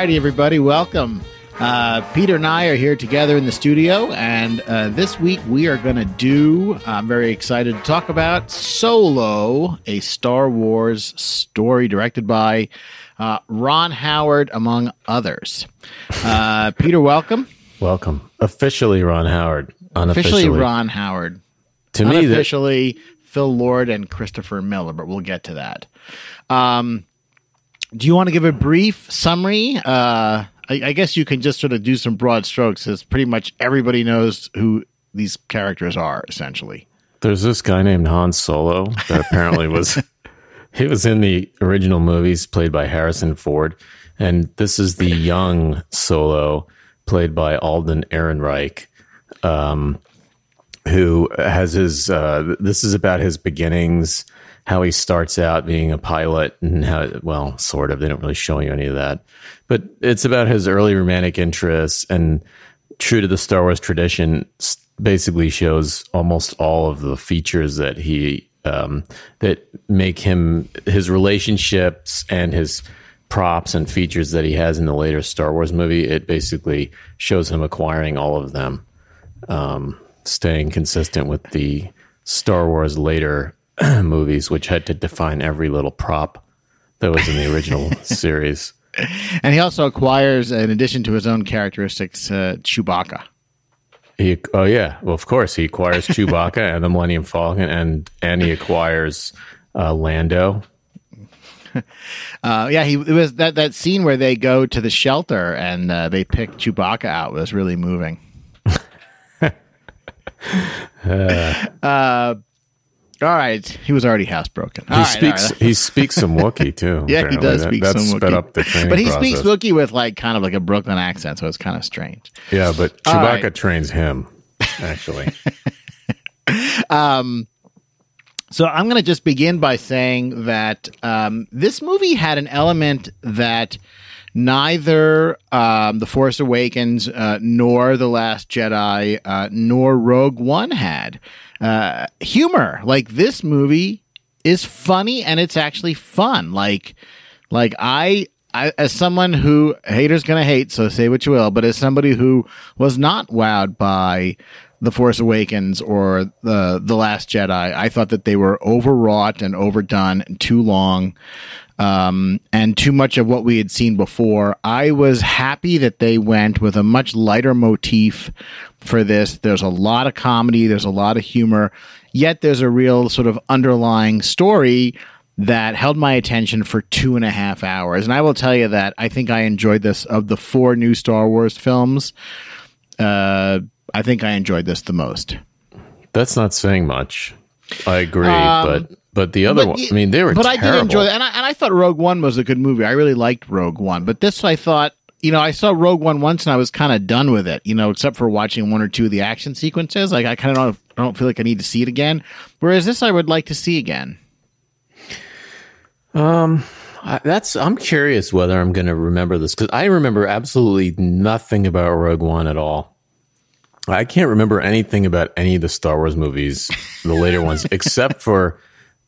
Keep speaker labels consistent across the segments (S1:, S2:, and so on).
S1: righty, everybody, welcome. Uh, Peter and I are here together in the studio, and uh, this week we are going to do. I'm very excited to talk about Solo, a Star Wars story directed by uh, Ron Howard, among others. Uh, Peter, welcome.
S2: Welcome. Officially Ron Howard. Unofficially
S1: Officially Ron Howard.
S2: To me, that,
S1: Unofficially Phil Lord and Christopher Miller, but we'll get to that. Um, do you want to give a brief summary? Uh, I, I guess you can just sort of do some broad strokes, as pretty much everybody knows who these characters are, essentially.
S2: there's this guy named Han Solo that apparently was he was in the original movies played by Harrison Ford, and this is the young Solo played by Alden Ehrenreich, um, who has his. Uh, this is about his beginnings, how he starts out being a pilot, and how well, sort of. They don't really show you any of that, but it's about his early romantic interests and true to the Star Wars tradition, basically shows almost all of the features that he um, that make him his relationships and his props and features that he has in the later Star Wars movie. It basically shows him acquiring all of them, um, staying consistent with the Star Wars later movies, which had to define every little prop that was in the original series.
S1: And he also acquires, in addition to his own characteristics, uh, Chewbacca.
S2: He, oh yeah, well of course he acquires Chewbacca and the Millennium Falcon, and and he acquires uh, Lando.
S1: Uh, yeah, he it was that that scene where they go to the shelter and uh, they pick Chewbacca out was really moving. uh, all right, he was already housebroken. All
S2: He
S1: right,
S2: speaks
S1: right.
S2: he speaks some Wookiee too.
S1: Yeah, he does
S2: That-
S1: speak
S2: That's
S1: some Wookiee.
S2: up the training
S1: but he
S2: process.
S1: speaks Wookiee with like kind of like a Brooklyn accent, so it's kind of strange.
S2: Yeah, but
S1: All
S2: Chewbacca
S1: right.
S2: trains him actually.
S1: um, So I'm going to just begin by saying that um, this movie had an element that neither um, The Force Awakens uh, nor The Last Jedi uh, nor Rogue One had. Uh, humor. Like this movie is funny and it's actually fun. Like, like I. I, as someone who haters gonna hate, so say what you will, but as somebody who was not wowed by the Force Awakens or the the Last Jedi, I thought that they were overwrought and overdone, and too long, um, and too much of what we had seen before. I was happy that they went with a much lighter motif for this. There's a lot of comedy, there's a lot of humor, yet there's a real sort of underlying story that held my attention for two and a half hours. And I will tell you that I think I enjoyed this of the four new Star Wars films. Uh, I think I enjoyed this the most.
S2: That's not saying much. I agree,
S1: Um,
S2: but but the other
S1: But
S2: one, I mean, they were.
S1: But I did enjoy it, and I and I thought Rogue One was a good movie. I really liked Rogue One, but this I thought. You know, I saw Rogue One once and I was kind of done with it. You know, except for watching one or two of the action sequences. Like I kind of don't, I don't feel like I need to see it again. Whereas this, I would like to see again.
S2: I, that's. I'm curious whether I'm going to remember this because I remember absolutely nothing about Rogue One at all. I can't remember anything about any of the Star Wars movies, the later ones, except for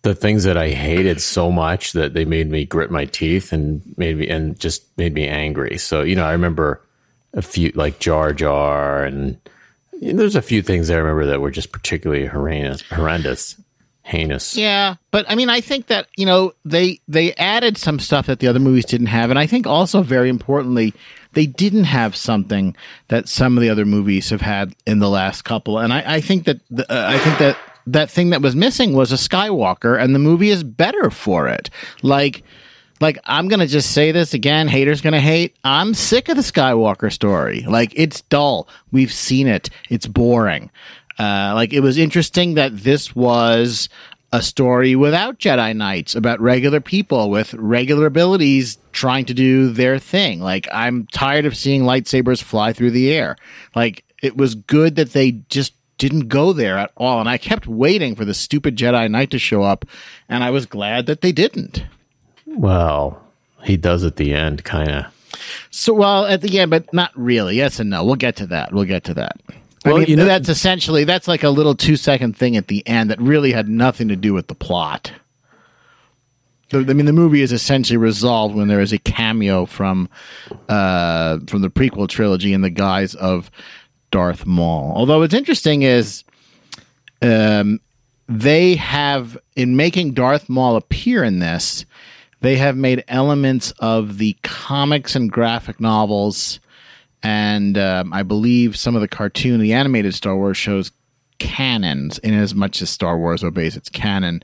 S2: the things that I hated so much that they made me grit my teeth and made me and just made me angry. So you know, I remember a few like Jar Jar and there's a few things I remember that were just particularly horrendous, horrendous, heinous.
S1: Yeah, but I mean, I think that you know they they added some stuff that the other movies didn't have, and I think also very importantly, they didn't have something that some of the other movies have had in the last couple. And I, I think that the, uh, I think that that thing that was missing was a Skywalker, and the movie is better for it. Like. Like I'm gonna just say this again. Haters gonna hate. I'm sick of the Skywalker story. Like it's dull. We've seen it. It's boring. Uh, like it was interesting that this was a story without Jedi Knights about regular people with regular abilities trying to do their thing. Like I'm tired of seeing lightsabers fly through the air. Like it was good that they just didn't go there at all. And I kept waiting for the stupid Jedi Knight to show up, and I was glad that they didn't.
S2: Well, he does at the end, kind of.
S1: So, well, at the end, but not really. Yes and no. We'll get to that. We'll get to that.
S2: Well,
S1: I mean,
S2: you know-
S1: that's essentially that's like a little two second thing at the end that really had nothing to do with the plot. The, I mean, the movie is essentially resolved when there is a cameo from uh, from the prequel trilogy in the guise of Darth Maul. Although what's interesting is um, they have in making Darth Maul appear in this, they have made elements of the comics and graphic novels, and um, I believe some of the cartoon, the animated Star Wars shows canons in as much as Star Wars obeys its canon.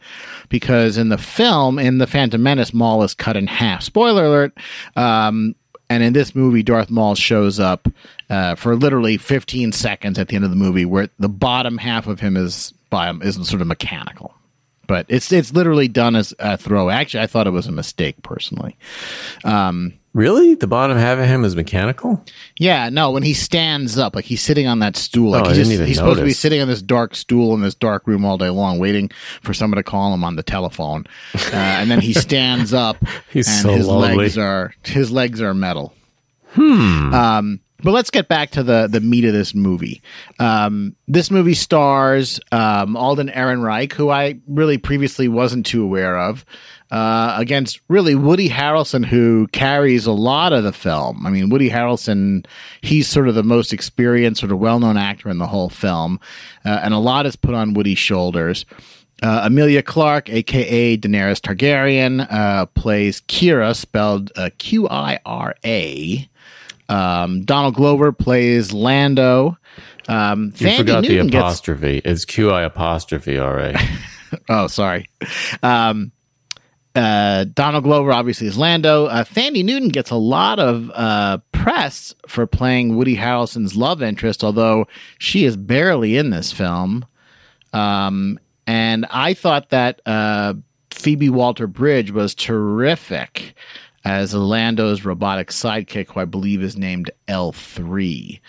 S1: Because in the film, in The Phantom Menace, Maul is cut in half. Spoiler alert. Um, and in this movie, Darth Maul shows up uh, for literally 15 seconds at the end of the movie, where the bottom half of him is by him is sort of mechanical. But it's it's literally done as a throw. Actually, I thought it was a mistake personally. Um,
S2: Really? The bottom half of him is mechanical?
S1: yeah, no, when he stands up, like he's sitting on that stool, like
S2: Oh, didn't
S1: just, he's supposed to be sitting on this dark stool in this dark room all day long, waiting for someone to call him on the telephone, uh, and then he stands up,
S2: He's
S1: and
S2: so
S1: his legs are his legs are metal. Hmm. Um, but let's get back to the the meat of this movie. Um, this movie stars um, Alden Ehrenreich, who I really previously wasn't too aware of, uh, against really Woody Harrelson, who carries a lot of the film. I mean, Woody Harrelson, he's sort of the most experienced, sort of well known actor in the whole film, uh, and a lot is put on Woody's shoulders. Uh, Emilia Clarke, aka Daenerys Targaryen, uh, plays Qi'ra, spelled uh, Q I R A. Um, Donald Glover plays Lando. Um,
S2: You
S1: Thandie
S2: forgot the
S1: Newton gets
S2: apostrophe. It's QI apostrophe All right.
S1: Oh, sorry. Um, uh, Donald Glover obviously is Lando. Uh, Thandie Newton gets a lot of uh, press for playing Woody Harrelson's love interest, although she is barely in this film. Um, and I thought that uh, Phoebe Waller Bridge was terrific as Lando's robotic sidekick, who I believe is named L3.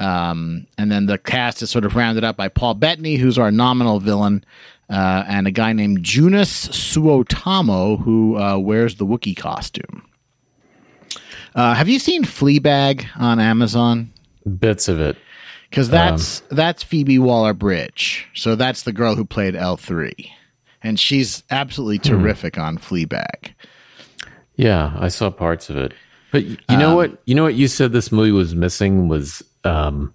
S1: Um, and then the cast is sort of rounded up by Paul Bettany, who's our nominal villain, uh, and a guy named Joonas Suotamo, who uh, wears the Wookiee costume. Uh, have you seen Fleabag on Amazon?
S2: Bits of it.
S1: Because that's that's Phoebe Waller Bridge. So that's the girl who played L three, and she's absolutely terrific on Fleabag.
S2: Yeah, I saw parts of it. But you know
S1: Um,
S2: what? You know what you said this movie was missing was um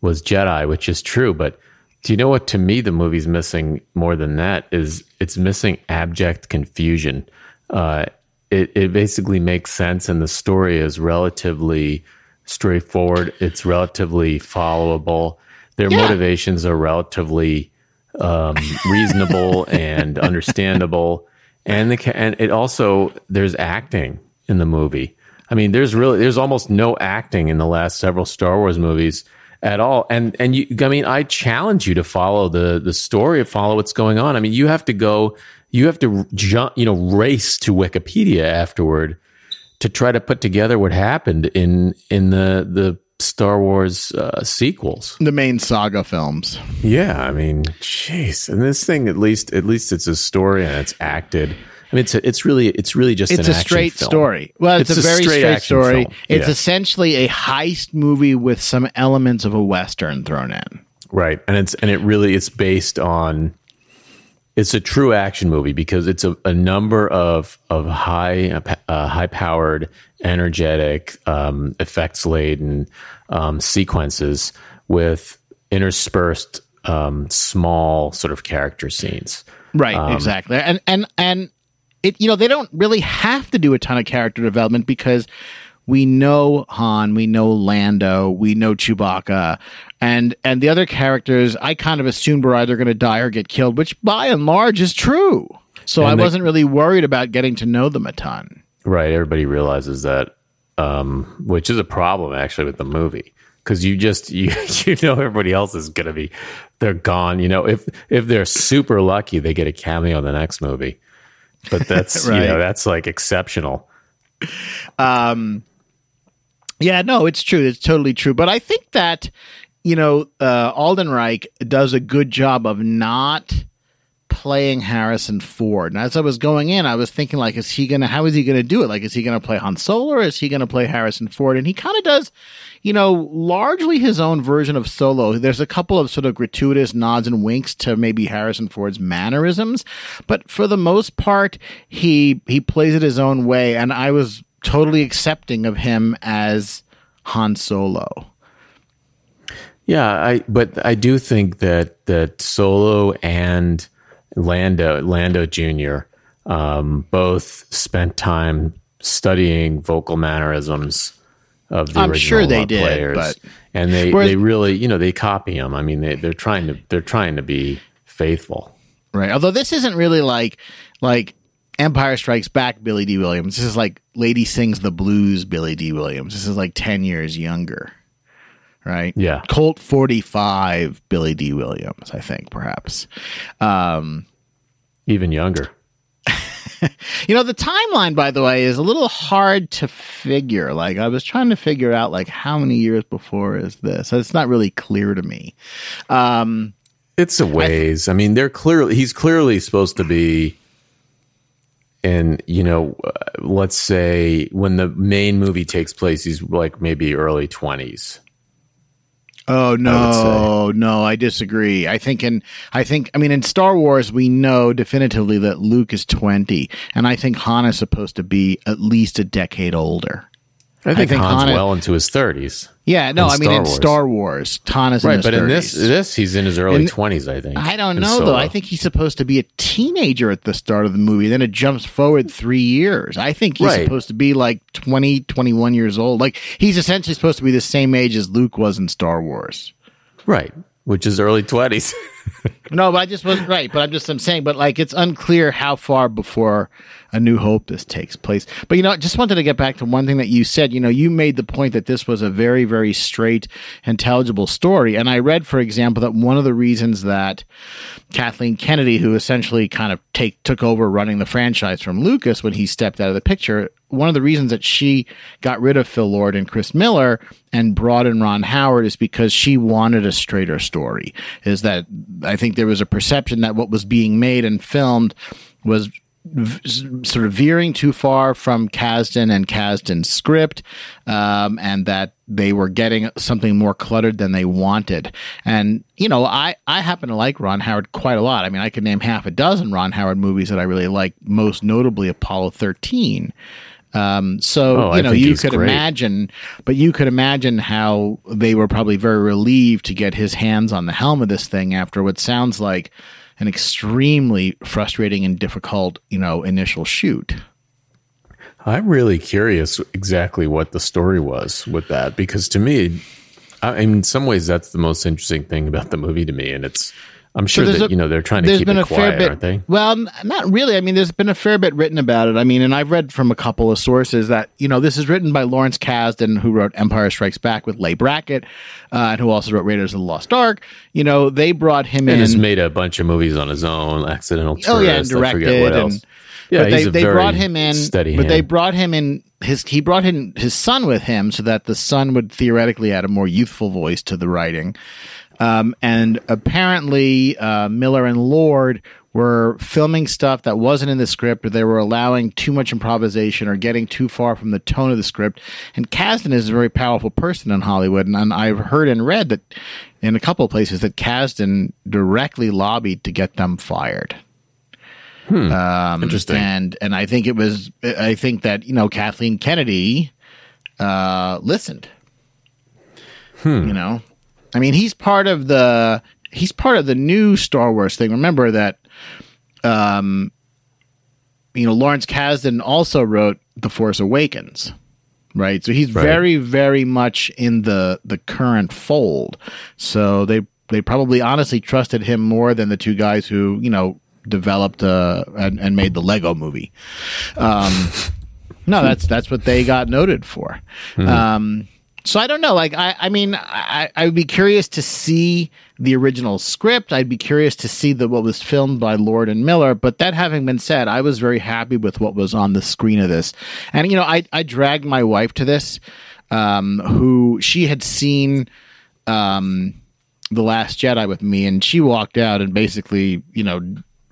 S2: was Jedi, which is true, but do you know what to me the movie's missing more than that is it's missing abject confusion. Uh it it basically makes sense and the story is relatively straightforward. It's relatively followable. Their
S1: Yeah.
S2: motivations are relatively um, reasonable and understandable. And the and it also there's acting in the movie. I mean, there's really there's almost no acting in the last several Star Wars movies at all. And and you, I mean, I challenge you to follow the the story, follow what's going on. I mean, you have to go, you have to jump, you know, race to Wikipedia afterward to try to put together what happened in in the the Star Wars uh, sequels.
S1: The main saga films.
S2: Yeah, I mean, jeez, and this thing at least at least it's a story and it's acted. I mean, it's a, it's really it's really just
S1: It's
S2: an
S1: a
S2: action
S1: straight
S2: film.
S1: story. Well, it's,
S2: It's
S1: a,
S2: a
S1: very
S2: straight
S1: straight, story.
S2: film.
S1: It's
S2: Yeah.
S1: essentially a heist movie with some elements of a western thrown in.
S2: right? And it's and it really it's based on it's a true action movie because it's a, a number of of high uh, high powered, energetic, um, effects laden um, sequences with interspersed um, small sort of character scenes.
S1: Right,
S2: Um,
S1: exactly. And and and it you know, they don't really have to do a ton of character development because we know Han, we know Lando, we know Chewbacca, and and the other characters I kind of assumed were either going to die or get killed, which by and large is true. So I
S2: they-
S1: wasn't really worried about getting to know them a ton.
S2: Right. Everybody realizes that, um, which is a problem actually with the movie because you just you you know everybody else is gonna be they're gone. You know if if they're super lucky, they get a cameo in the next movie. But that's you know that's like exceptional. Um.
S1: Yeah, no, it's true. It's totally true. But I think that, you know, uh, Alden Ehrenreich does a good job of not playing Harrison Ford. And as I was going in, I was thinking, like, is he to, how is he to do it? Like, is he to play Han Solo or is he to play Harrison Ford? And he kind of does, you know, largely his own version of Solo. There's a couple of sort of gratuitous nods and winks to maybe Harrison Ford's mannerisms, but for the most part, he, he plays it his own way. And I was totally accepting of him as Han Solo.
S2: Yeah, I but I do think that that Solo and Lando Lando Jr. Um, both spent time studying vocal mannerisms of the
S1: I'm
S2: original
S1: sure they did,
S2: players,
S1: but-
S2: and they they really you know they copy them. I mean they they're trying to they're trying to be faithful.
S1: Right. Although this isn't really like like Empire Strikes Back Billy Dee Williams. This is like Lady Sings the Blues Billy Dee Williams. This is like 10 years younger. Right?
S2: Yeah.
S1: Colt 45 Billy Dee Williams, I think, perhaps. Um,
S2: Even younger.
S1: you know, the timeline, by the way, is a little hard to figure. Like, I was trying to figure out, like, how many years before is this? It's not really clear to me. Um,
S2: It's a ways. I, mean, they're clearly he's clearly supposed to be and you know, uh, let's say when the main movie takes place, he's like maybe early 20s.
S1: Oh no, no, I disagree. I think in I think I mean in Star Wars we know definitively that Luke is 20 and I think Han is supposed to be at least a decade older.
S2: I think,
S1: think
S2: Han's
S1: Han-
S2: well into his 30s.
S1: Yeah, no, I mean
S2: Star
S1: in
S2: Wars.
S1: Star Wars, Han is in
S2: Right,
S1: his
S2: but in this this he's in his early 20s, I think.
S1: I don't know though. I think he's supposed to be a teenager at the start of the movie. Then it jumps forward 3 years. I think he's
S2: Right.
S1: supposed to be like 20, 21 years old. Like he's essentially supposed to be the same age as Luke was in Star Wars.
S2: right, which is early 20s.
S1: No, but I just wasn't right. But I'm just I'm saying, but like it's unclear how far before A New Hope this takes place. But you know, I just wanted to get back to one thing that you said. You know, you made the point that this was a very, very straight, intelligible story. And I read, for example, that one of the reasons that Kathleen Kennedy, who essentially kind of take took over running the franchise from Lucas when he stepped out of the picture, one of the reasons that she got rid of Phil Lord and Chris Miller and brought in Ron Howard is because she wanted a straighter story. Is that I think there was a perception that what was being made and filmed was v- sort of veering too far from Kasdan and Kasdan's script, um, and that they were getting something more cluttered than they wanted. And you know, I I happen to like Ron Howard quite a lot. I mean, I could name half a dozen Ron Howard movies that I really like. Most notably, Apollo thirteen. Um, so
S2: Oh,
S1: you know, you could
S2: great.
S1: imagine, but you could imagine how they were probably very relieved to get his hands on the helm of this thing after what sounds like an extremely frustrating and difficult, you know, initial shoot.
S2: I'm really curious exactly what the story was with that because to me, I, in some ways, that's the most interesting thing about the movie to me, and it's. I'm sure
S1: there's
S2: that
S1: a-
S2: you know they're trying to keep
S1: been
S2: it
S1: a fair
S2: quiet,
S1: bit.
S2: aren't they?
S1: Well, not really. I mean, there's been a fair bit written about it. I mean, and I've read from a couple of sources that you know this is written by Lawrence Kasdan, who wrote Empire Strikes Back with Leigh Brackett, uh, and who also wrote Raiders of the Lost Ark. You know, they brought him
S2: And
S1: in.
S2: has made a bunch of movies on his own, Accidental Tourist.
S1: Oh yeah, and
S2: I forget
S1: directed
S2: what else.
S1: and
S2: yeah,
S1: but they,
S2: he's
S1: they brought him in
S2: steady
S1: but they brought him in his he brought in his son with him so that the son would theoretically add a more youthful voice to the writing um, and apparently uh, miller and lord were filming stuff that wasn't in the script or they were allowing too much improvisation or getting too far from the tone of the script. And Kasdan is a very powerful person in hollywood and, and i've heard and read that in a couple of places that Kasdan directly lobbied to get them fired. Um,
S2: Interesting.
S1: And and I think it was I think that you know Kathleen Kennedy uh, listened. You know, I mean, he's part of the he's part of the new Star Wars thing. Remember that, um, you know, Lawrence Kasdan also wrote The Force Awakens, right? So he's
S2: Right.
S1: very very much in the the current fold. So they they probably honestly trusted him more than the two guys who you know developed uh, and, and made the Lego movie. Um, no, that's that's what they got noted for. Um, so I don't know. Like I, I mean, I, I would be curious to see the original script. I'd be curious to see the what was filmed by Lord and Miller. But that having been said, I was very happy with what was on the screen of this. And you know, I I dragged my wife to this, um, who she had seen. Um, the Last Jedi with me, and she walked out and basically, you know,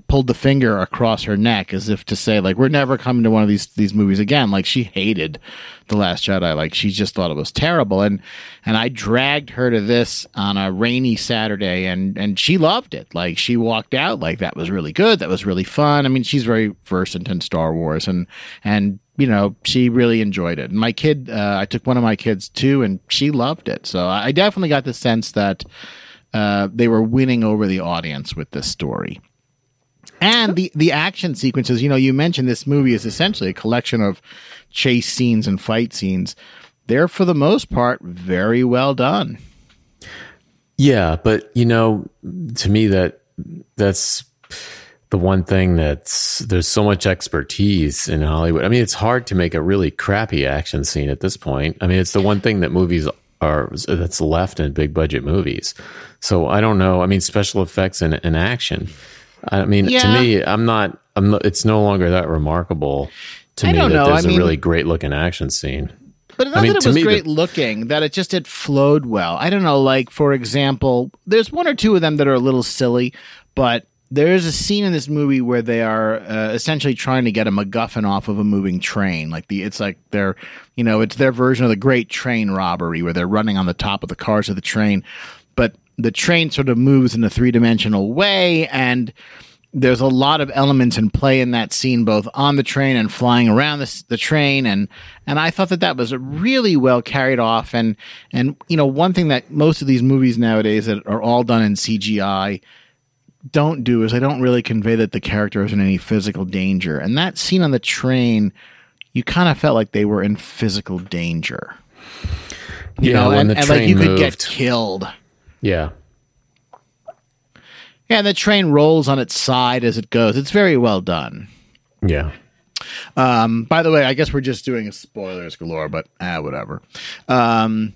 S1: pulled the finger across her neck as if to say like we're never coming to one of these these movies again. Like she hated the Last Jedi. Like she just thought it was terrible. And and I dragged her to this on a rainy Saturday, and and she loved it. Like she walked out like that was really good. That was really fun. I mean, she's very versant in Star Wars, and and you know she really enjoyed it. And my kid, uh, I took one of my kids too, and she loved it. So I definitely got the sense that uh, they were winning over the audience with this story. And the, the action sequences, you know, you mentioned this movie is essentially a collection of chase scenes and fight scenes. They're, for the most part, very well done.
S2: Yeah, but you know, to me that that's the one thing that's there's so much expertise in Hollywood. I mean, it's hard to make a really crappy action scene at this point. I mean, it's the one thing that movies are that's left in big budget movies. So I don't know. I mean, special effects and, and action. I mean, yeah. to me, I'm not. I'm. Not, it's no longer that remarkable to I me that know. there's I a mean, really great looking action scene.
S1: But not I mean, that it was great the, looking, that it just it flowed well. I don't know. Like for example, there's one or two of them that are a little silly, but there's a scene in this movie where they are uh, essentially trying to get a MacGuffin off of a moving train. Like the, it's like they're, you know, it's their version of the Great Train Robbery, where they're running on the top of the cars of the train, but the train sort of moves in a three dimensional way, and there's a lot of elements in play in that scene, both on the train and flying around the, the train, and and I thought that that was really well carried off. And and you know, one thing that most of these movies nowadays that are all done in CGI don't do is they don't really convey that the character is in any physical danger. And that scene on the train, you kind of felt like they were in physical danger. You yeah, know, and, and like you moved. could get killed.
S2: Yeah.
S1: Yeah, and the train rolls on its side as it goes. It's very well done.
S2: Yeah.
S1: Um, by the way, I guess we're just doing a spoilers galore, but ah, whatever. Um,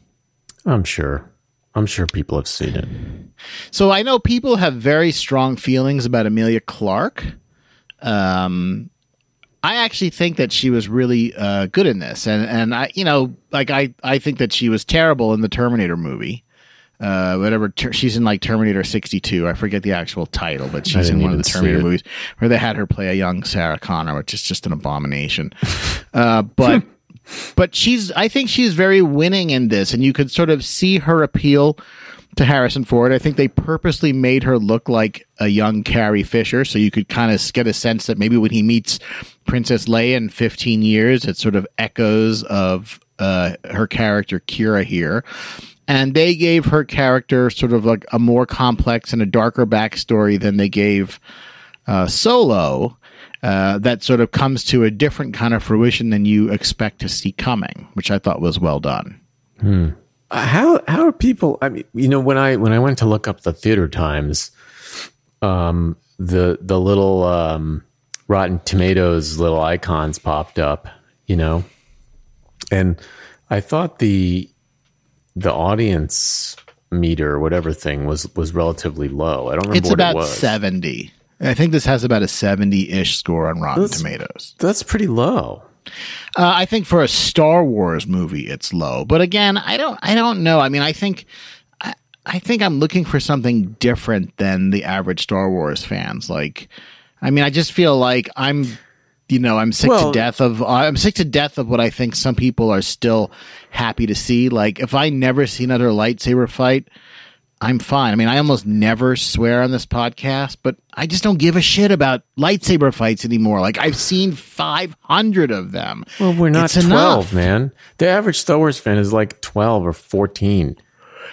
S2: I'm sure. I'm sure people have seen it.
S1: So I know people have very strong feelings about Emilia Clarke. Um, I actually think that she was really uh, good in this, and and I, you know, like I, I think that she was terrible in the Terminator movie. Uh, whatever ter- she's in like Terminator 62. I forget the actual title, but she's in one of the Terminator movies where they had her play a young Sarah Connor, which is just an abomination. uh, but but she's I think she's very winning in this, and you could sort of see her appeal to Harrison Ford. I think they purposely made her look like a young Carrie Fisher, so you could kind of get a sense that maybe when he meets Princess Leia in 15 years, it sort of echoes of uh, her character Qi'ra here. And they gave her character sort of like a more complex and a darker backstory than they gave uh, Solo uh, that sort of comes to a different kind of fruition than you expect to see coming, which I thought was well done.
S2: Hmm. Uh, how how are people? I mean, you know, when I when I went to look up the theater times, um, the the little um, Rotten Tomatoes little icons popped up, you know, and I thought the the audience meter, whatever thing, was was relatively low. I don't remember.
S1: It's about
S2: it
S1: seventy. I think this has about a 70 ish score on Rotten that's, Tomatoes.
S2: That's pretty low.
S1: Uh, I think for a Star Wars movie, it's low. But again, I don't, I don't know. I mean, I think, I, I think I'm looking for something different than the average Star Wars fans. Like, I mean, I just feel like I'm, you know, I'm sick well, to death of, I'm sick to death of what I think some people are still happy to see. Like, if I never see another lightsaber fight, I'm fine. I mean, I almost never swear on this podcast, but I just don't give a shit about lightsaber fights anymore. Like I've seen 500 of them.
S2: Well, we're not it's 12, enough. man. The average Star Wars fan is like 12 or 14.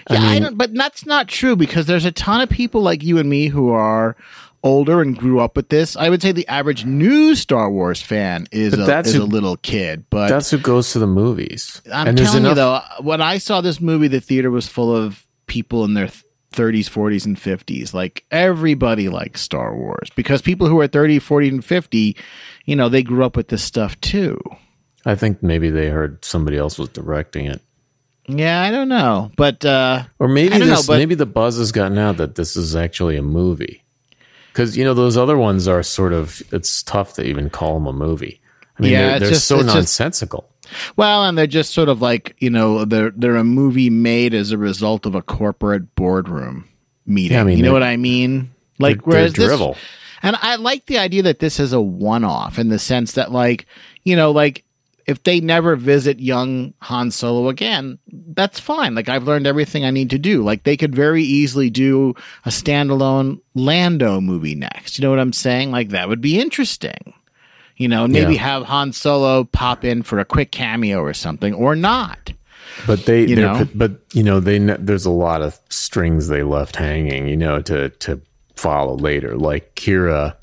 S1: Yeah, I, mean, I don't, but that's not true because there's a ton of people like you and me who are older and grew up with this. I would say the average new Star Wars fan is, a, is who, a little kid, but
S2: that's who goes to the movies.
S1: I'm and telling enough- you though, when I saw this movie, the theater was full of people in their 30s, 40s, and 50s. Like everybody likes Star Wars because people who are 30, 40, and 50, you know, they grew up with this stuff too.
S2: I think maybe they heard somebody else was directing it.
S1: Yeah, I don't know, but uh,
S2: or maybe this, know, but, maybe the buzz has gotten out that this is actually a movie because you know those other ones are sort of it's tough to even call them a movie. I mean, yeah, they're, they're just, so nonsensical. Just,
S1: well, and they're just sort of like you know they're they're a movie made as a result of a corporate boardroom meeting. Yeah, I mean, you know what I mean? Like
S2: they're, whereas they're drivel. This,
S1: And I like the idea that this is a one off in the sense that, like, you know, like if they never visit young Han Solo again, that's fine. Like I've learned everything I need to do. Like they could very easily do a standalone Lando movie next. You know what I'm saying? Like that would be interesting. You know, maybe
S2: Yeah.
S1: have Han Solo pop in for a quick cameo or something, or not.
S2: But they,
S1: You know?
S2: but you know, they there's a lot of strings they left hanging, you know, to to follow later. Like Qi'ra,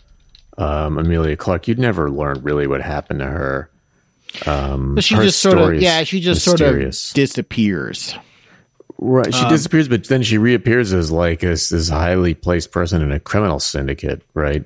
S2: um, Emilia Clarke, you'd never learn really what happened to her. Um,
S1: But she just sort of, yeah, she just
S2: mysterious.
S1: sort of disappears.
S2: right.
S1: Um,
S2: She disappears, but then she reappears as like this this highly placed person in a criminal syndicate, right?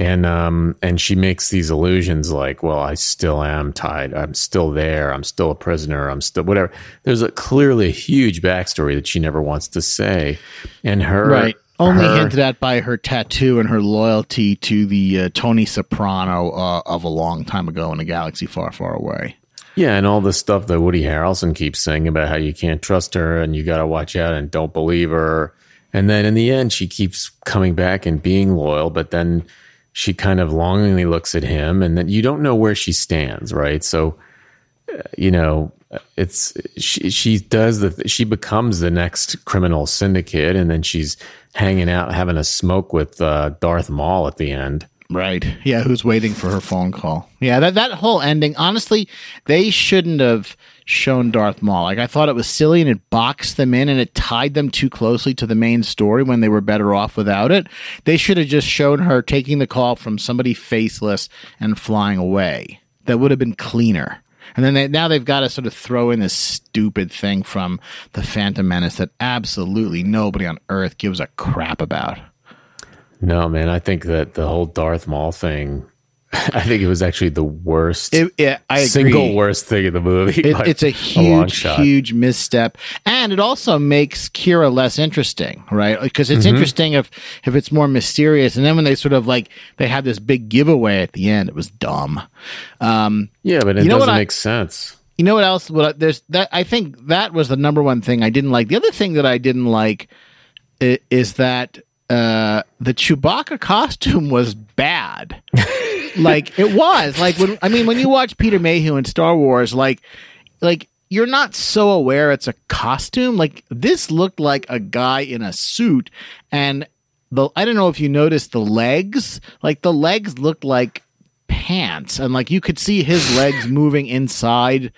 S2: And um and she makes these illusions like, well, I still am tied. I'm still there. I'm still a prisoner. I'm still whatever. There's a clearly a huge backstory that she never wants to say, and her
S1: Right. Only
S2: her-
S1: hinted at by her tattoo and her loyalty to the uh, Tony Soprano uh, of a long time ago in a galaxy far, far away.
S2: Yeah, and all the stuff that Woody Harrelson keeps saying about how you can't trust her and you got to watch out and don't believe her. And then in the end, she keeps coming back and being loyal, but then she kind of longingly looks at him, and then you don't know where she stands, right? So, uh, you know, it's she she does the she becomes the next criminal syndicate, and then she's hanging out having a smoke with uh, Darth Maul at the end.
S1: Right. Yeah, who's waiting for her phone call? Yeah, that that whole ending, honestly, they shouldn't have shown Darth Maul. Like I thought it was silly and it boxed them in and it tied them too closely to the main story when they were better off without it. They should have just shown her taking the call from somebody faceless and flying away. That would have been cleaner. And then they, now they've got to sort of throw in this stupid thing from the Phantom Menace that absolutely nobody on Earth gives a crap about.
S2: No, man, I think that the whole Darth Maul thing, I think it was actually the worst,
S1: It, it, I agree.
S2: single worst thing in the movie.
S1: It, it's a huge,
S2: shot.
S1: huge misstep, and it also makes Qi'ra less interesting, right? Because
S2: Mm-hmm.
S1: it's interesting if if it's more mysterious, and then when they sort of like they have this big giveaway at the end, it was dumb. Um,
S2: Yeah, but it
S1: You know what
S2: doesn't
S1: I-
S2: make sense.
S1: you know what else? What I- there's that I think that was the number one thing I didn't like. The other thing that I didn't like i- is that uh, the Chewbacca costume was bad. like it was like when I mean when you watch Peter Mayhew in Star Wars, like like you're not so aware it's a costume. Like this looked like a guy in a suit, and the I don't know if you noticed the legs. Like the legs looked like pants, and like you could see his legs moving inside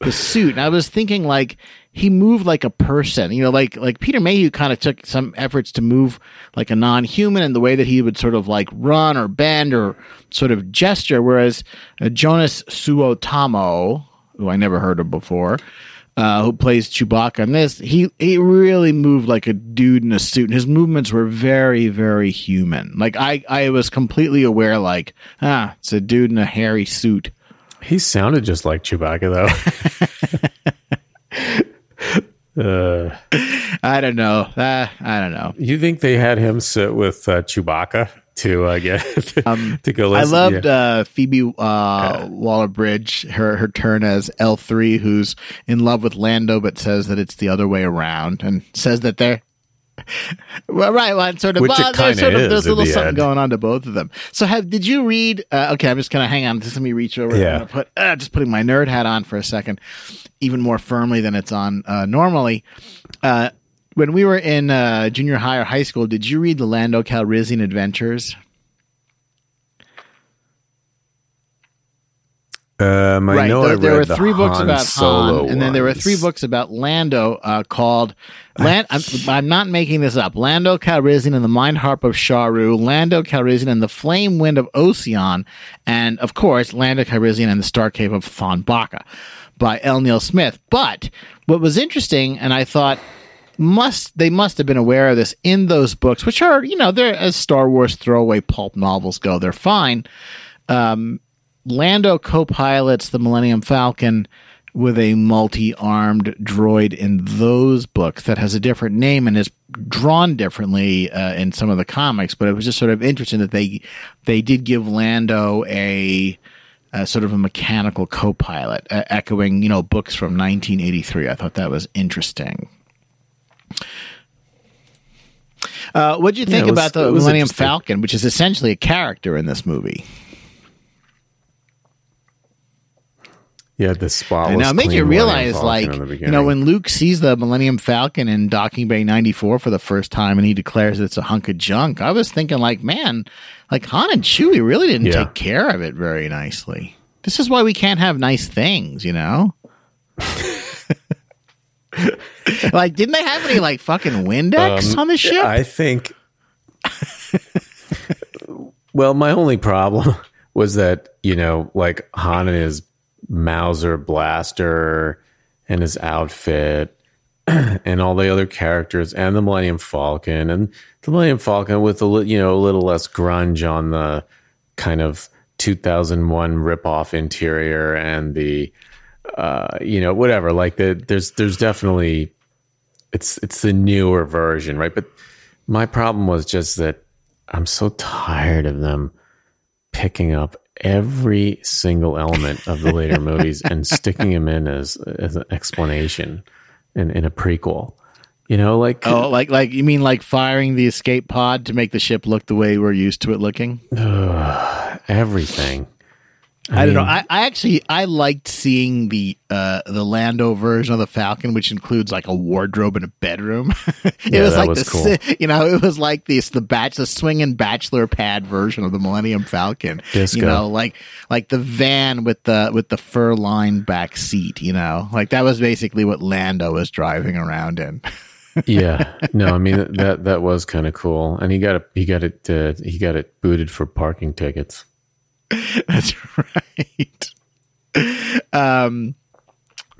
S1: the suit. And I was thinking like he moved like a person, you know, like like Peter Mayhew kind of took some efforts to move like a non-human in the way that he would sort of like run or bend or sort of gesture, whereas uh, Joonas Suotamo, who I never heard of before. Uh, who plays Chewbacca in this? He he really moved like a dude in a suit, and his movements were very very human. Like I I was completely aware, like ah, it's a dude in a hairy suit.
S2: He sounded just like Chewbacca, though. uh,
S1: I don't know. Uh, I don't know.
S2: you think they had him sit with uh, Chewbacca to uh, get to go?
S1: Um, I loved
S2: Yeah.
S1: uh, Phoebe uh, Waller Bridge, her her turn as L three, who's in love with Lando, but says that it's the other way around, and says that they're well, right. Well, sort of.
S2: Which
S1: well, there's sort of there's a little
S2: the
S1: something
S2: end.
S1: going on to both of them. So, have did you read? Uh, okay, I'm just gonna hang on. Just let me reach over.
S2: Yeah.
S1: Put uh, just putting my nerd hat on for a second, even more firmly than it's on uh, normally. Uh, when we were in uh, junior high or high school, did you read the Lando Calrissian Adventures?
S2: Um, I know
S1: there,
S2: I
S1: there were
S2: the
S1: three books
S2: Han
S1: about
S2: Solo
S1: Han, and then there were three books about Lando uh, called. Land, I'm, I'm not making this up. Lando Calrissian and the Mind Harp of Sharu, Lando Calrissian and the Flame Wind of Oseon, and of course Lando Calrissian and the Star Cave of ThonBoka by L. Neil Smith. But what was interesting, and I thought must they must have been aware of this in those books, which are you know they're as Star Wars throwaway pulp novels go, they're fine. Lando co-pilots the Millennium Falcon with a multi-armed droid in those books that has a different name and is drawn differently uh, in some of the comics. But it was just sort of interesting that they they did give Lando a, a sort of a mechanical co-pilot, uh, echoing you know books from 1983. I thought that was interesting. Uh, what do you think
S2: it was-
S1: about the Millennium. Falcon, which is essentially a character in this movie?
S2: Yeah, the spotless.
S1: And now it makes you realize, like, you know, when Luke sees the Millennium Falcon in Docking Bay 94 for the first time and he declares it's a hunk of junk, I was thinking, like, man, like Han and Chewie really didn't
S2: Yeah.
S1: take care of it very nicely. This is why we can't have nice things, you know? like, didn't they have any, like, fucking Windex
S2: Um,
S1: on the ship?
S2: I think. well, my only problem was that you know, like Han and his Mauser blaster and his outfit. And all the other characters, and the Millennium Falcon, and the Millennium Falcon with a li- you know a little less grunge on the kind of 2001 ripoff interior, and the uh, you know whatever. Like the there's there's definitely it's it's the newer version, right? But my problem was just that I'm so tired of them picking up every single element of the later movies and sticking them in as as an explanation in, in a prequel. You know, like
S1: oh, like, like, you mean like firing the escape pod to make the ship look the way we're used to it looking?
S2: everything.
S1: I, don't know. I, I actually I liked seeing the uh the Lando version of the Falcon, which includes like a wardrobe and a bedroom. it
S2: Yeah,
S1: was like
S2: was
S1: the
S2: cool.
S1: you know it was like this the batch the swinging bachelor pad version of the Millennium Falcon.
S2: Disco.
S1: You know, like like the van with the with the fur lined back seat. You know, like that was basically what Lando was driving around in.
S2: yeah, no, I mean that that was kind of cool, and he got it. He got it. Uh, he got it booted for parking tickets.
S1: That's right. Um,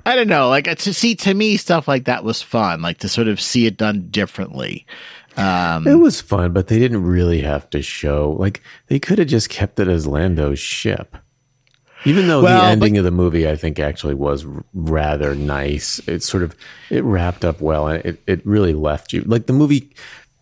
S1: I don't know. Like to see to me stuff like that was fun. Like to sort of see it done differently. Um,
S2: It was fun, but they didn't really have to show. Like they could have just kept it as Lando's ship. Even though
S1: Well,
S2: the
S1: but-
S2: ending of the movie, I think, actually was r- rather nice. It sort of it wrapped up well, and it it really left you like the movie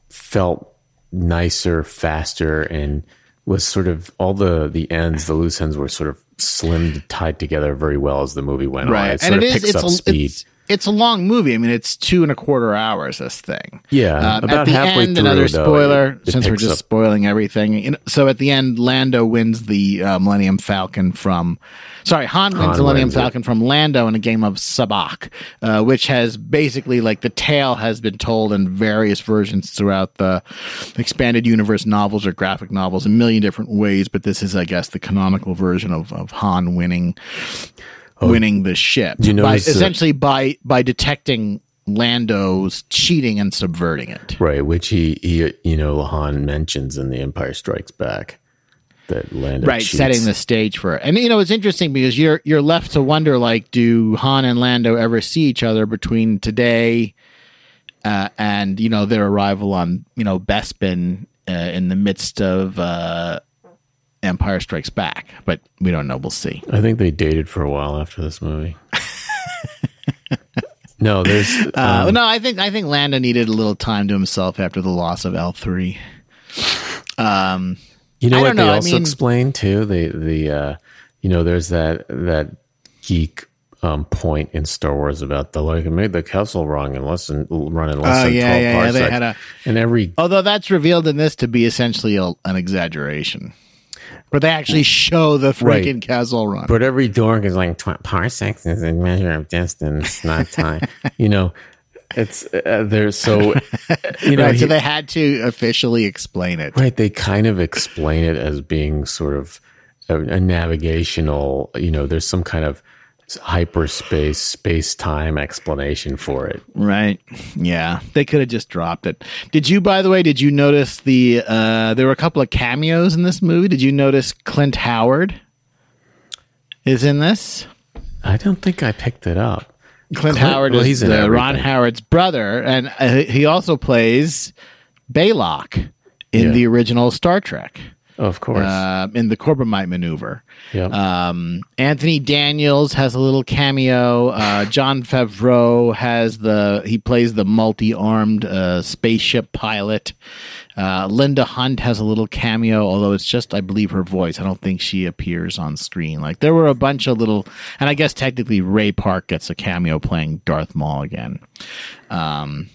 S2: felt nicer, faster, and was sort of all the the ends, the loose ends were sort of slimmed, tied together very well as the movie went on. It
S1: and
S2: sort
S1: it
S2: of
S1: is
S2: picks
S1: it's
S2: up
S1: a,
S2: speed.
S1: it's it's a long movie. I mean, it's two and a quarter hours. This thing.
S2: yeah,
S1: Um,
S2: about
S1: at the
S2: halfway
S1: end,
S2: through.
S1: another
S2: though,
S1: spoiler,
S2: it- it
S1: since we're just
S2: up
S1: spoiling everything. You know, so at the end, Lando wins the uh, Millennium Falcon from. Sorry, Han wins
S2: Han
S1: the Millennium
S2: wins it.
S1: Falcon from Lando in a game of Sabacc, uh, which has basically like the tale has been told in various versions throughout the expanded universe novels or graphic novels a million different ways. But this is, I guess, the canonical version of, of Han winning winning the ship
S2: you
S1: by,
S2: that-
S1: essentially by by detecting Lando's cheating and subverting it.
S2: Right, which he, he you know, Han mentions in The Empire Strikes Back that Lando
S1: right
S2: cheats.
S1: setting the stage for it and you know it's interesting because you're you're left to wonder like do han and lando ever see each other between today uh, and you know their arrival on you know bespin uh, in the midst of uh, empire strikes back but we don't know we'll see
S2: I think they dated for a while after this movie. no, there's
S1: uh,
S2: um,
S1: no i think i think lando needed a little time to himself after the loss of l3 um
S2: you know
S1: I
S2: what they
S1: know, I
S2: also
S1: mean-
S2: explain too. The the uh, you know there's that that geek um, point in Star Wars about the like it made the Kessel run and less than run in less
S1: Oh,
S2: than
S1: yeah,
S2: twelve
S1: yeah, yeah, they had a-
S2: and every
S1: Although that's revealed in this to be essentially a, an exaggeration. But they actually show the
S2: Right.
S1: freaking Kessel run.
S2: But every dork is like tw- parsecs is a measure of distance, not time. you know, it's uh, there's so you know
S1: right, so
S2: he-
S1: they had to officially explain it.
S2: right. They kind of explain it as being sort of a, a navigational. You know, there's some kind of hyperspace, space time explanation for it.
S1: Right. Yeah. They could have just dropped it. Did you, by the way, did you notice the, uh, there were a couple of cameos in this movie? Did you notice Clint Howard is in this?
S2: I don't think I picked it up.
S1: Clint,
S2: Clint-
S1: Howard
S2: well,
S1: is
S2: he's
S1: Ron. Howard's brother, and uh, he also plays Balok in
S2: Yeah.
S1: the original Star Trek.
S2: Of course.
S1: uh, in the Corbomite maneuver.
S2: Yep.
S1: Um, Anthony Daniels has a little cameo. Uh, Jon Favreau has the he plays the multi-armed uh, spaceship pilot. Uh, Linda Hunt has a little cameo, although it's just I believe her voice. I don't think she appears on screen. Like there were a bunch of little, and I guess technically Ray Park gets a cameo playing Darth Maul again. Um,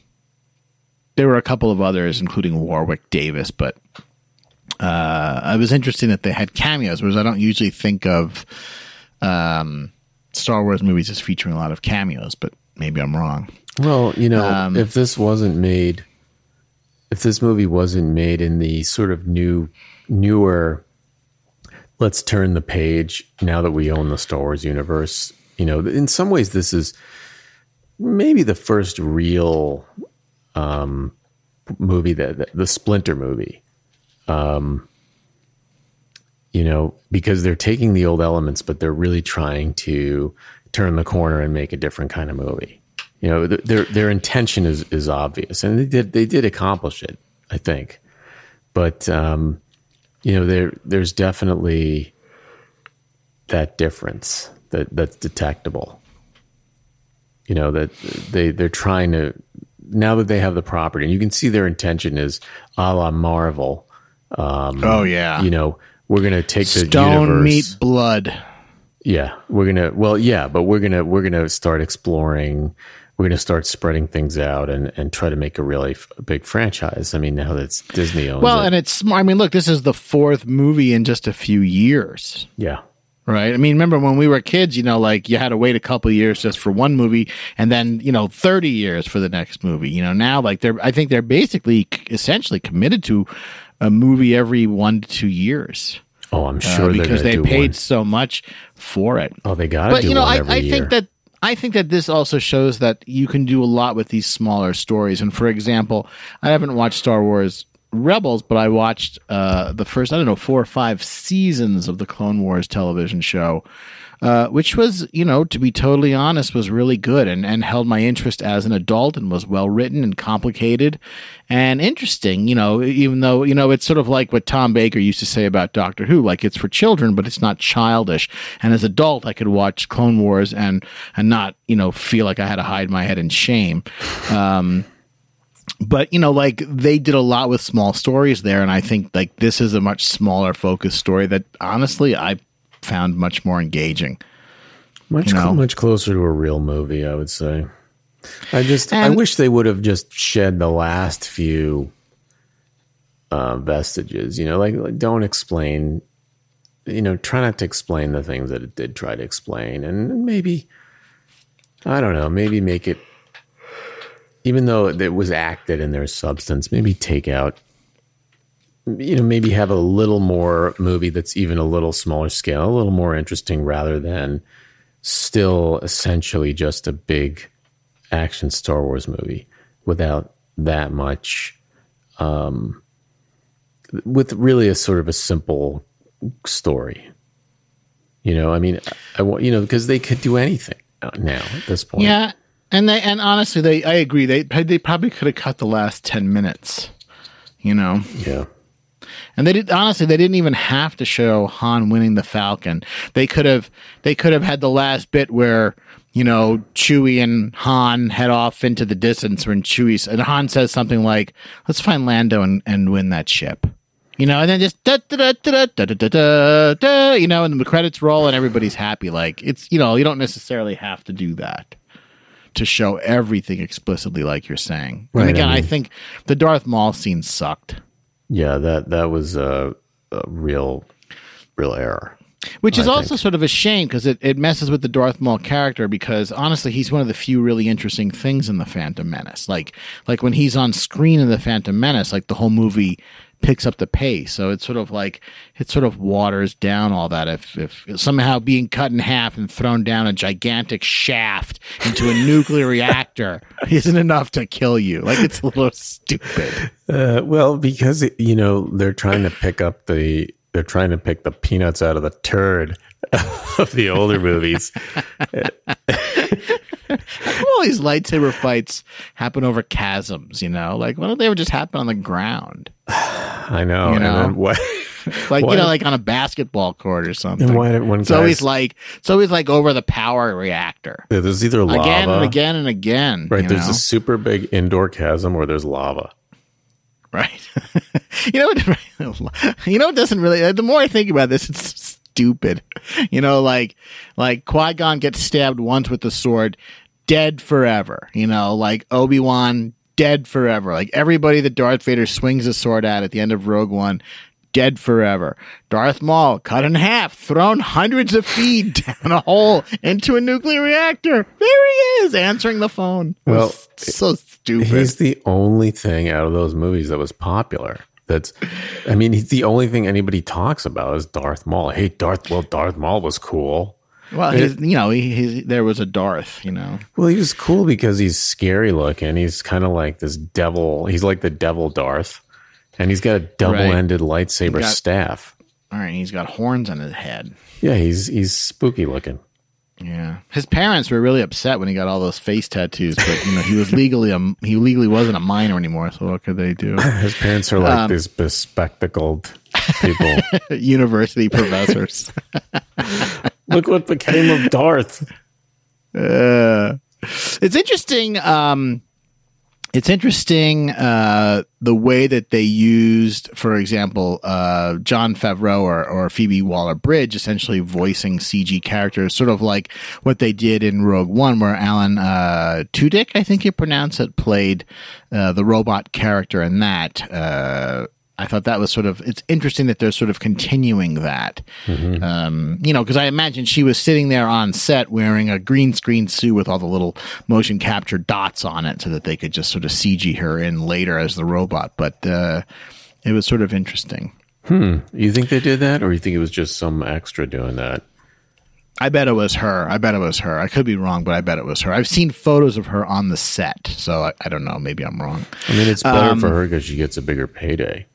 S1: there were a couple of others, including Warwick Davis, but uh, it was interesting that they had cameos, whereas I don't usually think of um, Star Wars movies as featuring a lot of cameos, but maybe I'm wrong.
S2: Well, you know,
S1: Um,
S2: if this wasn't made, if this movie wasn't made in the sort of new, newer, let's turn the page now that we own the Star Wars universe, you know, in some ways, this is maybe the first real um, movie that, that the Splinter movie. Um, you know, because they're taking the old elements, but they're really trying to turn the corner and make a different kind of movie. You know, th- their their intention is is obvious, and they did they did accomplish it, I think. But um, you know, there there's definitely that difference that that's detectable. You know that they they're trying to now that they have the property, and you can see their intention is a la Marvel. Um,
S1: Oh yeah,
S2: you know, we're gonna take the
S1: Stone
S2: universe.
S1: meat blood.
S2: Yeah, we're gonna. Well, yeah, but we're gonna we're gonna start exploring. We're gonna start spreading things out and and try to make a really f- big franchise. I mean, now that Disney owns
S1: Well,
S2: it,
S1: and it's. I mean, look, this is the fourth movie in just a few years.
S2: yeah,
S1: Right. I mean, remember when we were kids, you know, like you had to wait a couple of years just for one movie and then, you know, 30 years for the next movie. You know, now like they're, I think they're basically essentially committed to a movie every one to two years
S2: oh, I'm
S1: uh,
S2: sure they're
S1: because they paid
S2: one.
S1: so much for it.
S2: Oh, they got to
S1: But, you know, I, I
S2: year.
S1: think that, I think that this also shows that you can do a lot with these smaller stories. And for example, I haven't watched Star Wars Rebels, but I watched uh, the first, I don't know, four or five seasons of the Clone Wars television show, uh, which was, you know, to be totally honest, was really good and, and held my interest as an adult and was well written and complicated and interesting, you know, even though, you know, it's sort of like what Tom Baker used to say about Doctor Who, like it's for children, but it's not childish. And as adult, I could watch Clone Wars and, and not, you know, feel like I had to hide my head in shame. Um, but you know like they did a lot with small stories there and i think like this is a much smaller focused story that honestly i found much more engaging
S2: much
S1: you know.
S2: much closer to a real movie. I would say. I just I wish they would have just shed the last few uh, vestiges. You know, like, like don't explain. You know, try not to explain the things that it did try to explain, and maybe I don't know. Maybe make it, even though it was acted in their substance. Maybe take out. You know, maybe have a little more movie that's even a little smaller scale, a little more interesting, rather than still essentially just a big action Star Wars movie without that much, um, with really a sort of a simple story. You know, I mean, I want you know because they could do anything now at this point.
S1: yeah and they and honestly they i agree they they probably could have cut the last 10 minutes you know
S2: yeah,
S1: and they did honestly they didn't even have to show han winning the falcon they could have they could have had the last bit where you know chewie and han head off into the distance when chewie and han says something like let's find lando and, and win that ship you know and then just da, da, da, da, da, da, da, da, you know and the credits roll and everybody's happy like it's you know you don't necessarily have to do that to show everything explicitly like you're saying
S2: Right,
S1: and again
S2: I
S1: I, think the darth maul scene sucked
S2: yeah. That that was a, a real, real error.
S1: Which is
S2: I
S1: also sort of a shame because it, it messes with the Darth Maul character because honestly he's one of the few really interesting things in the Phantom Menace. Like like when he's on screen in the Phantom Menace, like the whole movie picks up the pace. So it's sort of like it sort of waters down all that if if somehow being cut in half and thrown down a gigantic shaft into a nuclear reactor isn't enough to kill you. Like it's a little stupid.
S2: Uh, well, because you know they're trying to pick up the they're trying to pick the peanuts out of the turd of the older movies.
S1: all these lightsaber fights happen over chasms, you know? Like why don't they ever just happen on the ground?
S2: I know.
S1: You
S2: and
S1: know?
S2: then what?
S1: like
S2: Why-
S1: you know, like on a basketball court or something.
S2: And why
S1: it's always
S2: guy's-
S1: like it's always like over the power reactor
S2: There's either lava,
S1: again and again and again.
S2: right? There's
S1: know?
S2: a super big indoor chasm, or there's lava.
S1: right. you know, what- you know, it doesn't really. The more I think about this, it's stupid. You know, like like Qui Gon gets stabbed once with the sword, dead forever. You know, like Obi Wan dead forever. Like everybody that Darth Vader swings a sword at at the end of Rogue One, dead forever. Darth Maul cut in half, thrown hundreds of feet down a hole into a nuclear reactor. There he is answering the phone.
S2: Well,
S1: so stupid.
S2: He's the only thing out of those movies that was popular. That's, I mean, he's the only thing anybody talks about is Darth Maul. Hey, Darth, well, Darth Maul was cool.
S1: well, he's, you know, he, he's, there was a Darth, you know.
S2: Well, he was cool because he's scary looking. He's kind of like this devil. He's like the devil Darth, and he's got a double-ended lightsaber
S1: got-
S2: staff.
S1: All right, he's got horns on his head.
S2: Yeah, he's he's spooky looking.
S1: Yeah, his parents were really upset when he got all those face tattoos, but you know he was legally a he legally wasn't a minor anymore. So what could they do?
S2: His parents are like
S1: Um,
S2: these bespectacled people.
S1: University professors.
S2: Look what became of Darth.
S1: Uh, it's interesting. Um, it's interesting uh, the way that they used, for example, uh, Jon Favreau or, or Phoebe Waller Bridge essentially voicing CG characters, sort of like what they did in Rogue One, where Alan uh, Tudyk, I think you pronounce it, played uh, the robot character in that. I thought that was sort of it's interesting that they're sort of continuing that. Um, you know, because I imagine she was sitting there on set wearing a green screen suit with all the little motion capture dots on it, so that they could just sort of CG her in later as the robot. But uh, it was sort of interesting. Hmm.
S2: You think they did that, or you think it was just some extra doing that?
S1: I bet it was her. I bet it was her. I could be wrong, but I bet it was her. I've seen photos of her on the set, so I, I don't know. Maybe I'm wrong.
S2: I mean, it's better
S1: Um,
S2: for her because she gets a bigger payday.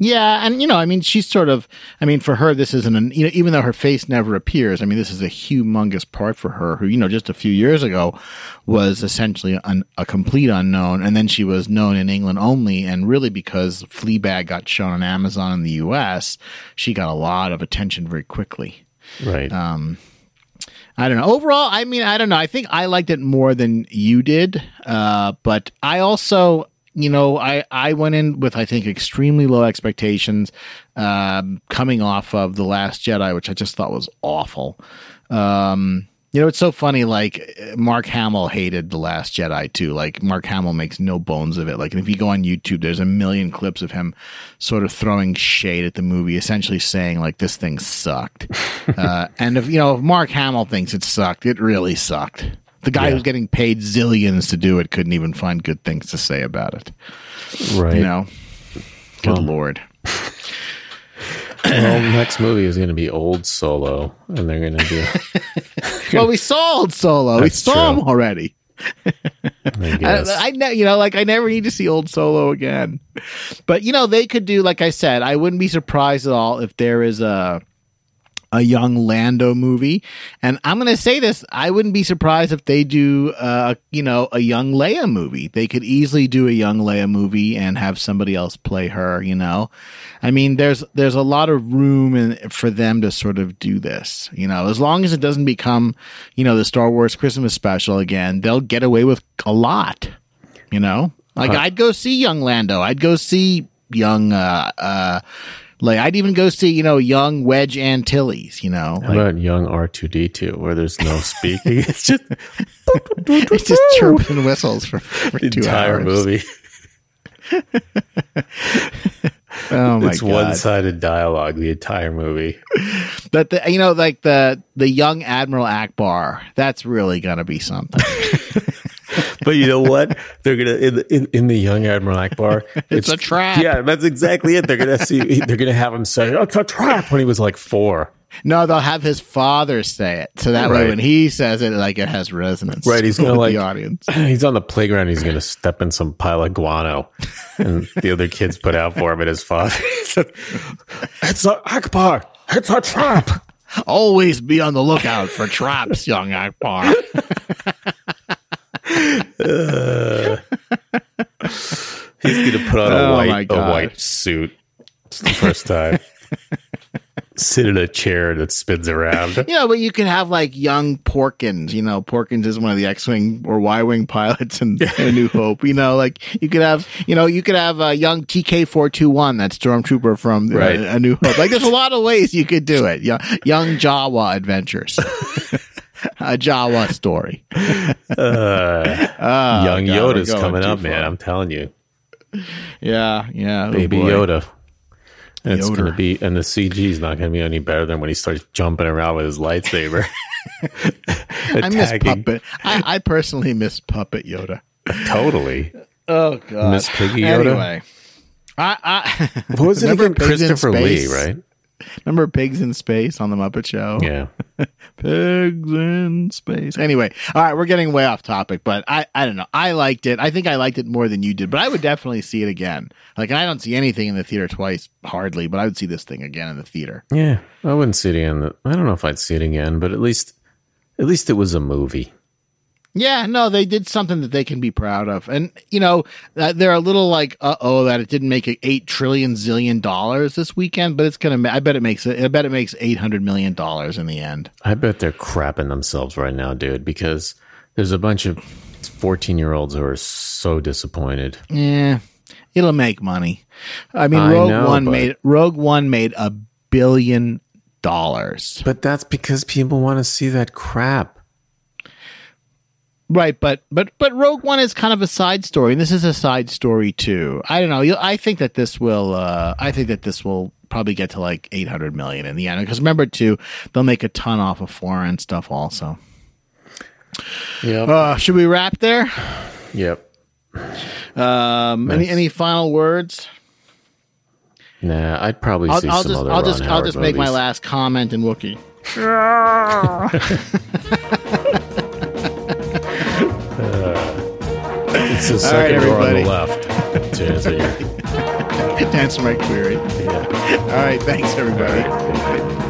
S1: Yeah, and you know, I mean, she's sort of. I mean, for her, this isn't an. You know, even though her face never appears, I mean, this is a humongous part for her. Who you know, just a few years ago, was essentially an, a complete unknown, and then she was known in England only, and really because Fleabag got shown on Amazon in the U.S., she got a lot of attention very quickly.
S2: Right.
S1: Um, I don't know. Overall, I mean, I don't know. I think I liked it more than you did. Uh, but I also, you know, I, I went in with, I think, extremely low expectations um, coming off of The Last Jedi, which I just thought was awful. Um, you know, it's so funny. Like Mark Hamill hated The Last Jedi too. Like Mark Hamill makes no bones of it. Like if you go on YouTube, there's a million clips of him sort of throwing shade at the movie, essentially saying like this thing sucked. uh, and if you know, if Mark Hamill thinks it sucked, it really sucked. The guy
S2: Yeah.
S1: who's getting paid zillions to do it couldn't even find good things to say about it.
S2: right.
S1: You know, good
S2: Well,
S1: lord.
S2: well, next movie is going to be Old Solo, and they're going to do.
S1: Well, we saw old Solo. we
S2: That's
S1: saw
S2: true.
S1: him already.
S2: I guess.
S1: I, I ne- you know, like I never need to see old Solo again. But you know, they could do like I said. I wouldn't be surprised at all if there is a a young Lando movie. And I'm going to say this: I wouldn't be surprised if they do, uh, you know, a young Leia movie. They could easily do a young Leia movie and have somebody else play her. You know, I mean, there's there's a lot of room in, for them to sort of do this. You know, as long as it doesn't become, you know, the Star Wars Christmas special again, they'll get away with a lot. You know, like
S2: Huh.
S1: I'd go see young Lando. I'd go see young. uh uh like I'd even go see, you know, young Wedge Antilles, you know.
S2: How
S1: Like,
S2: about young R two D two, where there's no speaking? it's just
S1: it's just chirps and whistles for, for
S2: the
S1: two
S2: entire
S1: hours.
S2: movie.
S1: Oh my
S2: it's
S1: god!
S2: one sided dialogue. The entire movie.
S1: But the, you know, like the the young Admiral Ackbar, that's really gonna be something.
S2: But you know what? They're gonna in the, in, in the young Admiral Ackbar.
S1: It's a trap.
S2: Yeah, that's exactly it. They're gonna see. They're gonna have him say, "Oh, "It's a trap" when he was like four.
S1: no, they'll have his father say it, so that way when he says it, like it has resonance.
S2: Right, he's gonna,
S1: with
S2: like-
S1: the audience.
S2: He's on the playground. He's gonna step in some pile of guano, and the other kids put out for him. And his father said, "It's a Ackbar. It's a trap."
S1: Always be on the lookout for traps, young Ackbar.
S2: Uh, he's gonna put on a
S1: Oh, my
S2: white a white suit. It's the first time. Sit in a chair that spins around.
S1: You know, but you can have like young Porkins. You know, Porkins is one of the X-wing or Y-wing pilots in, in A New Hope. You know, like you could have, you know, you could have a young TK four two one, that stormtrooper from uh,
S2: Right.
S1: A New Hope. Like, there's a lot of ways you could do it. Young, young Jawa adventures. a Jawa story.
S2: Uh,
S1: Oh,
S2: young
S1: God,
S2: Yoda's coming up, man. I'm telling you,
S1: Yeah, yeah. oh
S2: baby
S1: boy.
S2: Yoda. And it's going to be, and the CG is not going to be any better than when he starts jumping around with his lightsaber.
S1: I miss puppet. I, I personally miss puppet Yoda.
S2: Totally.
S1: Oh God,
S2: Miss Piggy Yoda?
S1: Anyway, I, I
S2: What was it again? Christopher Lee, right?
S1: Remember Pigs in Space on the Muppet Show?
S2: Yeah.
S1: Pigs in Space. Anyway, all right, we're getting way off topic, but I, I don't know. I liked it. I think I liked it more than you did, but I would definitely see it again. Like, I don't see anything in the theater twice, hardly, but I would see this thing again in the theater.
S2: Yeah. I wouldn't see it again. I don't know if I'd see it again, but at least, at least it was a movie.
S1: Yeah, no, they did something that they can be proud of, and you know uh, they're a little like, uh oh, that it didn't make eight trillion zillion dollars this weekend, but it's going to, I bet it makes it. I bet it makes eight hundred million dollars in the end.
S2: I bet they're crapping themselves right now, dude, because there's a bunch of 14 year olds who are so disappointed.
S1: Yeah, it'll make money. I mean,
S2: I
S1: Rogue
S2: know,
S1: One
S2: but-
S1: made Rogue One made a billion dollars.
S2: But that's because people want to see that crap.
S1: Right, but but but Rogue One is kind of a side story, and this is a side story too. I don't know. I think that this will. Uh, I think that this will probably get to like eight hundred million in the end. Because remember, too, they'll make a ton off of foreign stuff also.
S2: Yep.
S1: Uh, should we wrap there?
S2: yep.
S1: Um, any
S2: Nice.
S1: any final words?
S2: Nah, I'd probably
S1: I'll,
S2: see
S1: I'll
S2: some
S1: just
S2: other
S1: I'll just
S2: Ron
S1: I'll
S2: Howard
S1: just make my last comment in Wookiee.
S2: It's the
S1: right,
S2: second door on
S1: everybody.
S2: the left. To answer your,
S1: To answer my query.
S2: yeah.
S1: All right, thanks everybody.
S2: Right.